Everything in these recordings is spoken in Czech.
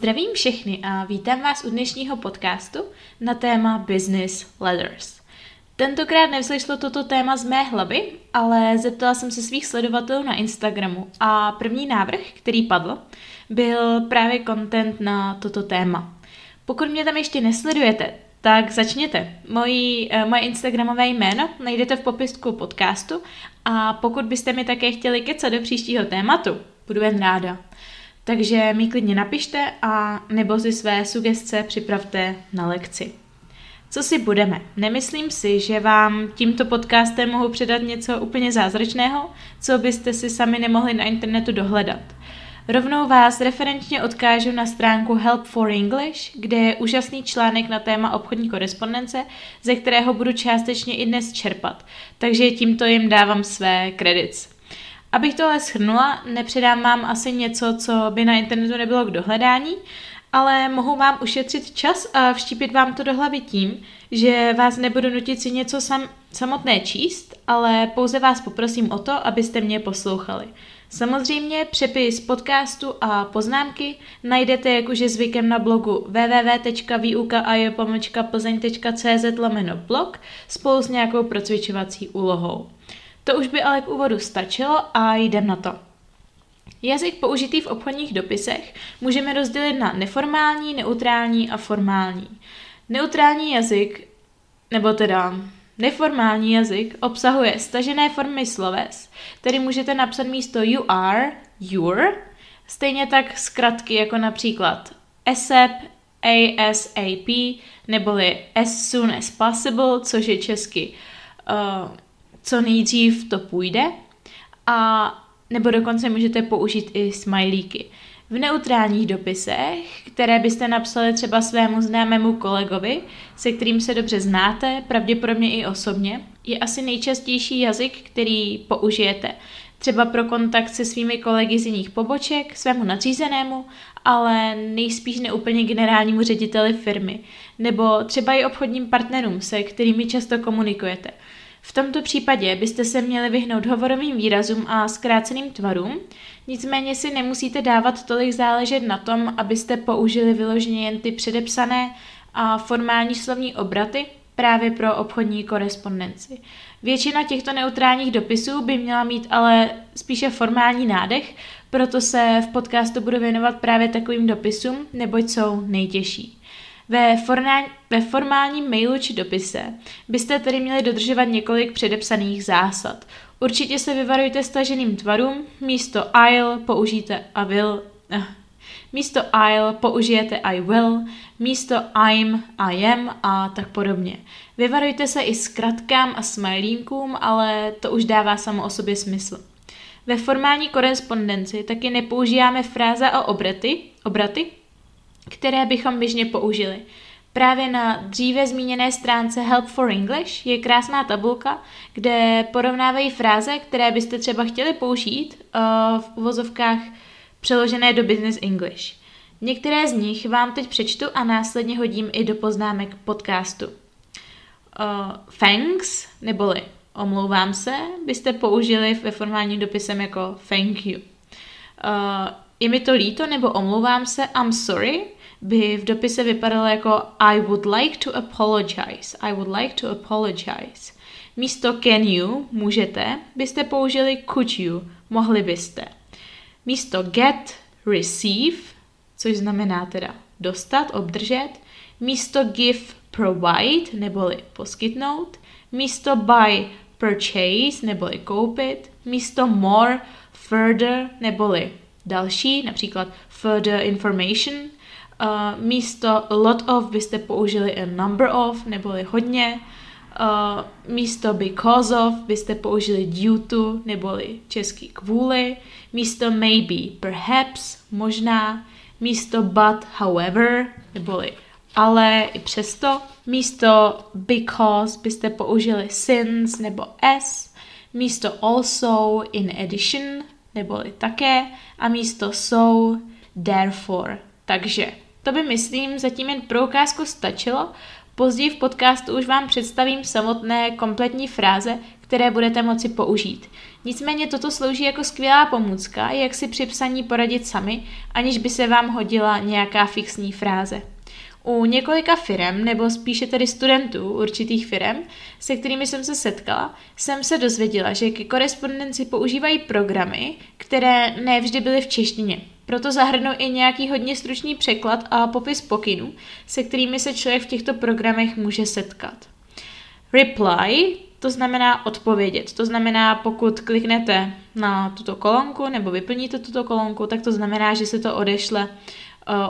Zdravím všechny a vítám vás u dnešního podcastu na téma Business Letters. Tentokrát nevzešlo toto téma z mé hlavy, ale zeptala jsem se svých sledovatelů na Instagramu a první návrh, který padl, byl právě content na toto téma. Pokud mě tam ještě nesledujete, tak začněte. Mojí, eh, moje Instagramové jméno najdete v popisku podcastu a pokud byste mi také chtěli kecat do příštího tématu, budu jen ráda. Takže mi klidně napište a nebo si své sugestce připravte na lekci. Co si budeme? Nemyslím si, že vám tímto podcastem mohu předat něco úplně zázračného, co byste si sami nemohli na internetu dohledat. Rovnou vás referenčně odkážu na stránku Help for English, kde je úžasný článek na téma obchodní korespondence, ze kterého budu částečně i dnes čerpat, takže tímto jim dávám své kredits. Abych tohle shrnula, nepředám vám asi něco, co by na internetu nebylo k dohledání, ale mohu vám ušetřit čas a vštípit vám to do hlavy tím, že vás nebudu nutit si něco sam, samotné číst, ale pouze vás poprosím o to, abyste mě poslouchali. Samozřejmě přepis podcastu a poznámky najdete, jak už je zvykem na blogu lomeno blog spolu s nějakou procvičovací úlohou. To už by ale k úvodu stačilo a jdem na to. Jazyk použitý v obchodních dopisech můžeme rozdělit na neformální, neutrální a formální. Neutrální jazyk, nebo teda neformální jazyk, obsahuje stažené formy sloves, který můžete napsat místo you are, your, stejně tak zkratky jako například ASAP, ASAP, neboli as soon as possible, což je česky uh, co nejdřív to půjde a nebo dokonce můžete použít i smajlíky. V neutrálních dopisech, které byste napsali třeba svému známému kolegovi, se kterým se dobře znáte, pravděpodobně i osobně, je asi nejčastější jazyk, který použijete. Třeba pro kontakt se svými kolegy z jiných poboček, svému nadřízenému, ale nejspíš neúplně generálnímu řediteli firmy, nebo třeba i obchodním partnerům, se kterými často komunikujete. V tomto případě byste se měli vyhnout hovorovým výrazům a zkráceným tvarům, nicméně si nemusíte dávat tolik záležet na tom, abyste použili vyloženě jen ty předepsané a formální slovní obraty právě pro obchodní korespondenci. Většina těchto neutrálních dopisů by měla mít ale spíše formální nádech, proto se v podcastu budu věnovat právě takovým dopisům, neboť jsou nejtěžší. Ve, formál, ve formálním mailu či dopise byste tedy měli dodržovat několik předepsaných zásad. Určitě se vyvarujte staženým tvarům, místo I'll použijte I will, eh, místo I'll použijete I will, místo I'm I am a tak podobně. Vyvarujte se i zkratkám a smajlínkům, ale to už dává samo o sobě smysl. Ve formální korespondenci taky nepoužíváme fráze a obraty, obraty, které bychom běžně použili. Právě na dříve zmíněné stránce Help for English je krásná tabulka, kde porovnávají fráze, které byste třeba chtěli použít uh, v uvozovkách přeložené do Business English. Některé z nich vám teď přečtu a následně hodím i do poznámek podcastu. Uh, thanks, neboli omlouvám se, byste použili ve formálním dopisem jako thank you. Uh, je mi to líto nebo omlouvám se, I'm sorry, by v dopise vypadalo jako I would like to apologize. I would like to apologize. Místo can you, můžete, byste použili could you, mohli byste. Místo get, receive, což znamená teda dostat, obdržet. Místo give, provide, neboli poskytnout. Místo buy, purchase, neboli koupit. Místo more, further, neboli další, například further information, Uh, místo a lot of byste použili a number of, neboli hodně. Uh, místo because of byste použili due to, neboli český kvůli. Místo maybe, perhaps, možná. Místo but, however, neboli ale i přesto. Místo because byste použili since nebo s. Místo also, in addition, neboli také. A místo so, therefore. Takže to by, myslím, zatím jen pro ukázku stačilo. Později v podcastu už vám představím samotné kompletní fráze, které budete moci použít. Nicméně toto slouží jako skvělá pomůcka, jak si při psaní poradit sami, aniž by se vám hodila nějaká fixní fráze. U několika firm, nebo spíše tedy studentů určitých firm, se kterými jsem se setkala, jsem se dozvěděla, že ke korespondenci používají programy, které nevždy byly v češtině. Proto zahrnou i nějaký hodně stručný překlad a popis pokynů, se kterými se člověk v těchto programech může setkat. Reply, to znamená odpovědět. To znamená, pokud kliknete na tuto kolonku nebo vyplníte tuto kolonku, tak to znamená, že se to odešle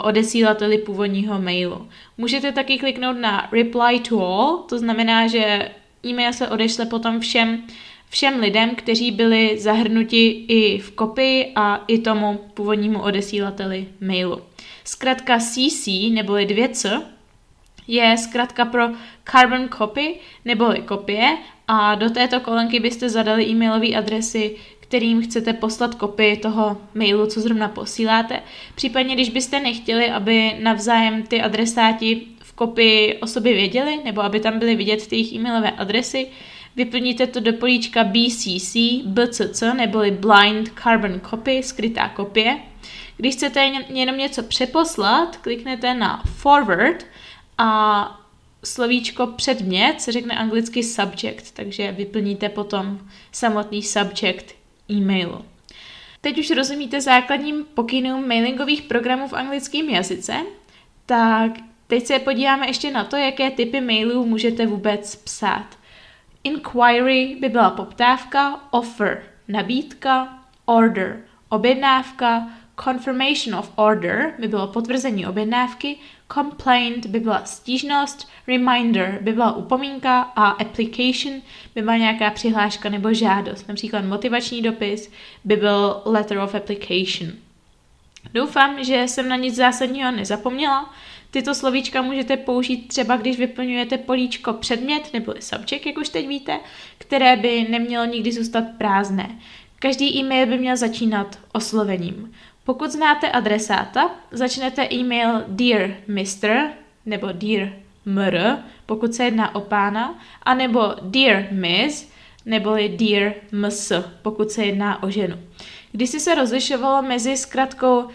odesílateli původního mailu. Můžete taky kliknout na reply to all, to znamená, že e-mail se odešle potom všem, všem lidem, kteří byli zahrnuti i v kopii a i tomu původnímu odesílateli mailu. Zkrátka CC neboli 2C je zkrátka pro carbon copy neboli kopie a do této kolonky byste zadali e-mailové adresy kterým chcete poslat kopii toho mailu, co zrovna posíláte. Případně, když byste nechtěli, aby navzájem ty adresáti v kopii o sobě věděli, nebo aby tam byly vidět ty jejich e-mailové adresy, vyplníte to do políčka BCC, BCC, neboli Blind Carbon Copy, skrytá kopie. Když chcete jenom něco přeposlat, kliknete na Forward a slovíčko předmět se řekne anglicky subject, takže vyplníte potom samotný subject e-mailu. Teď už rozumíte základním pokynům mailingových programů v anglickém jazyce, tak teď se podíváme ještě na to, jaké typy mailů můžete vůbec psát. Inquiry by byla poptávka, offer nabídka, order objednávka, confirmation of order by bylo potvrzení objednávky, complaint by byla stížnost, reminder by byla upomínka a application by byla nějaká přihláška nebo žádost. Například motivační dopis by byl letter of application. Doufám, že jsem na nic zásadního nezapomněla. Tyto slovíčka můžete použít třeba, když vyplňujete políčko předmět nebo subject, jak už teď víte, které by nemělo nikdy zůstat prázdné. Každý e-mail by měl začínat oslovením. Pokud znáte adresáta, začnete e-mail Dear Mr. nebo Dear Mr., pokud se jedná o pána, anebo Dear Miss, neboli Dear Ms, pokud se jedná o ženu. Když si se rozlišovalo mezi zkratkou uh,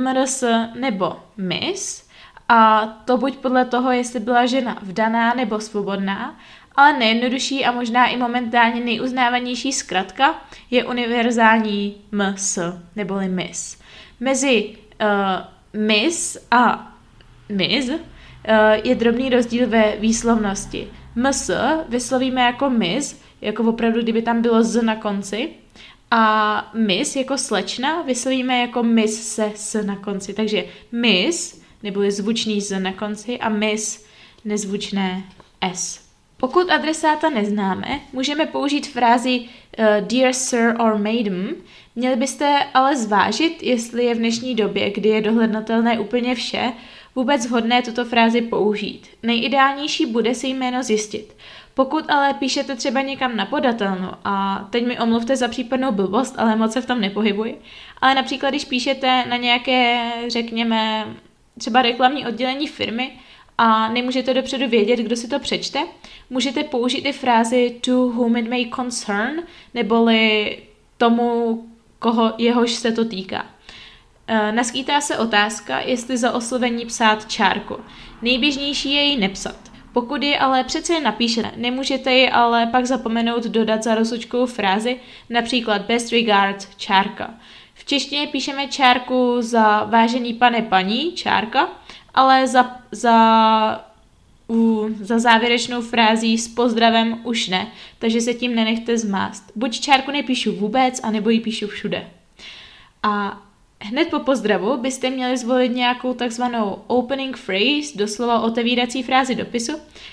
MRS nebo Miss, a to buď podle toho, jestli byla žena vdaná nebo svobodná, ale nejjednodušší a možná i momentálně nejuznávanější zkratka je univerzální MS, neboli MIS. Mezi uh, MIS a MIS uh, je drobný rozdíl ve výslovnosti. MS vyslovíme jako MIS, jako opravdu, kdyby tam bylo Z na konci, a Miss jako slečna vyslovíme jako Miss se S na konci. Takže Miss, neboli zvučný Z na konci, a Miss nezvučné S. Pokud adresáta neznáme, můžeme použít frázi uh, Dear Sir or Madam. Měli byste ale zvážit, jestli je v dnešní době, kdy je dohlednatelné úplně vše, vůbec vhodné tuto frázi použít. Nejideálnější bude si jméno zjistit. Pokud ale píšete třeba někam na podatelnu, a teď mi omluvte za případnou blbost, ale moc se v tom nepohybuji, ale například když píšete na nějaké, řekněme, třeba reklamní oddělení firmy, a nemůžete dopředu vědět, kdo si to přečte, můžete použít i frázi to whom it may concern, neboli tomu, koho jehož se to týká. E, naskýtá se otázka, jestli za oslovení psát čárku. Nejběžnější je ji nepsat. Pokud ji ale přece napíšete, nemůžete ji ale pak zapomenout dodat za rozlučkovou frázi, například best regards čárka. V češtině píšeme čárku za vážený pane paní, čárka, ale za, za, u, za závěrečnou frází s pozdravem už ne, takže se tím nenechte zmást. Buď čárku nepíšu vůbec, anebo ji píšu všude. A hned po pozdravu byste měli zvolit nějakou takzvanou opening phrase, doslova otevírací frázi dopisu,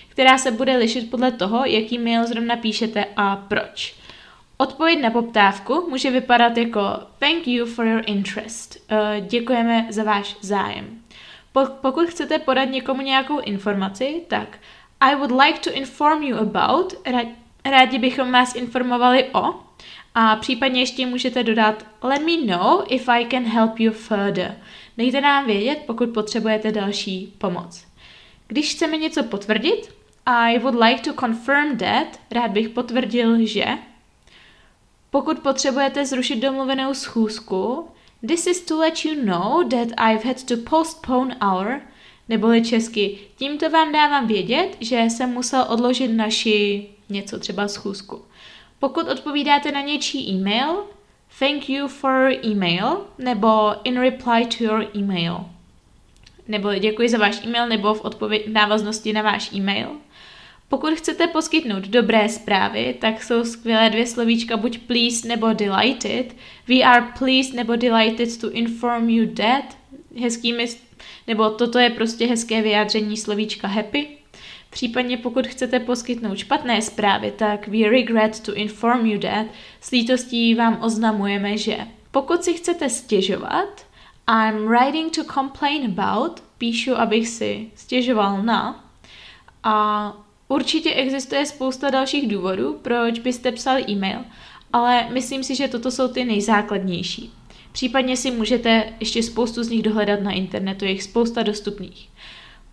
která se bude lišit podle toho, jaký mail zrovna píšete a proč. Odpověď na poptávku může vypadat jako Thank you for your interest. Uh, děkujeme za váš zájem. Pokud chcete podat někomu nějakou informaci, tak I would like to inform you about, rádi bychom vás informovali o, a případně ještě můžete dodat let me know if I can help you further. Dejte nám vědět, pokud potřebujete další pomoc. Když chceme něco potvrdit, I would like to confirm that, rád bych potvrdil, že. Pokud potřebujete zrušit domluvenou schůzku, this is to let you know that I've had to postpone our, neboli česky, tímto vám dávám vědět, že jsem musel odložit naši něco, třeba schůzku. Pokud odpovídáte na něčí e-mail, thank you for email, nebo in reply to your email. Nebo děkuji za váš e-mail, nebo v odpověď návaznosti na váš e-mail. Pokud chcete poskytnout dobré zprávy, tak jsou skvělé dvě slovíčka buď pleased nebo delighted. We are pleased nebo delighted to inform you that. Hezkými, nebo toto je prostě hezké vyjádření slovíčka happy. Případně pokud chcete poskytnout špatné zprávy, tak we regret to inform you that. S lítostí vám oznamujeme, že pokud si chcete stěžovat, I'm writing to complain about, píšu, abych si stěžoval na. A určitě existuje spousta dalších důvodů, proč byste psali e-mail, ale myslím si, že toto jsou ty nejzákladnější. Případně si můžete ještě spoustu z nich dohledat na internetu, je jich spousta dostupných.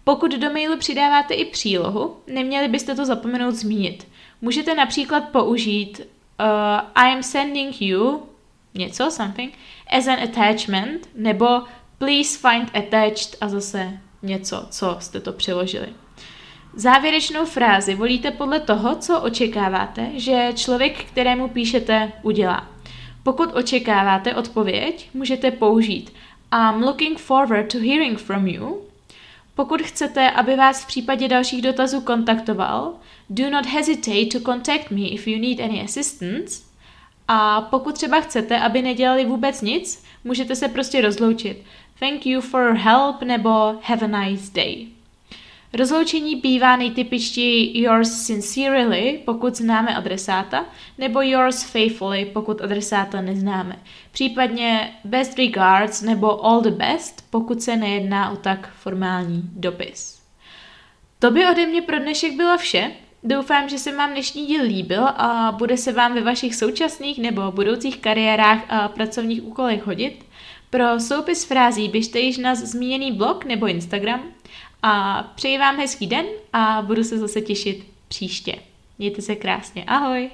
Pokud do mailu přidáváte i přílohu, neměli byste to zapomenout zmínit. Můžete například použít uh, I am sending you něco, something, as an attachment, nebo please find attached a zase něco, co jste to přiložili. Závěrečnou frázi volíte podle toho, co očekáváte, že člověk, kterému píšete, udělá. Pokud očekáváte odpověď, můžete použít I'm looking forward to hearing from you. Pokud chcete, aby vás v případě dalších dotazů kontaktoval, do not hesitate to contact me if you need any assistance. A pokud třeba chcete, aby nedělali vůbec nic, můžete se prostě rozloučit. Thank you for help nebo have a nice day. Rozloučení bývá nejtypičtěji yours sincerely, pokud známe adresáta, nebo yours faithfully, pokud adresáta neznáme. Případně best regards nebo all the best, pokud se nejedná o tak formální dopis. To by ode mě pro dnešek bylo vše. Doufám, že se vám dnešní díl líbil a bude se vám ve vašich současných nebo budoucích kariérách a pracovních úkolech hodit. Pro soupis frází běžte již na zmíněný blog nebo Instagram a přeji vám hezký den a budu se zase těšit příště. Mějte se krásně. Ahoj!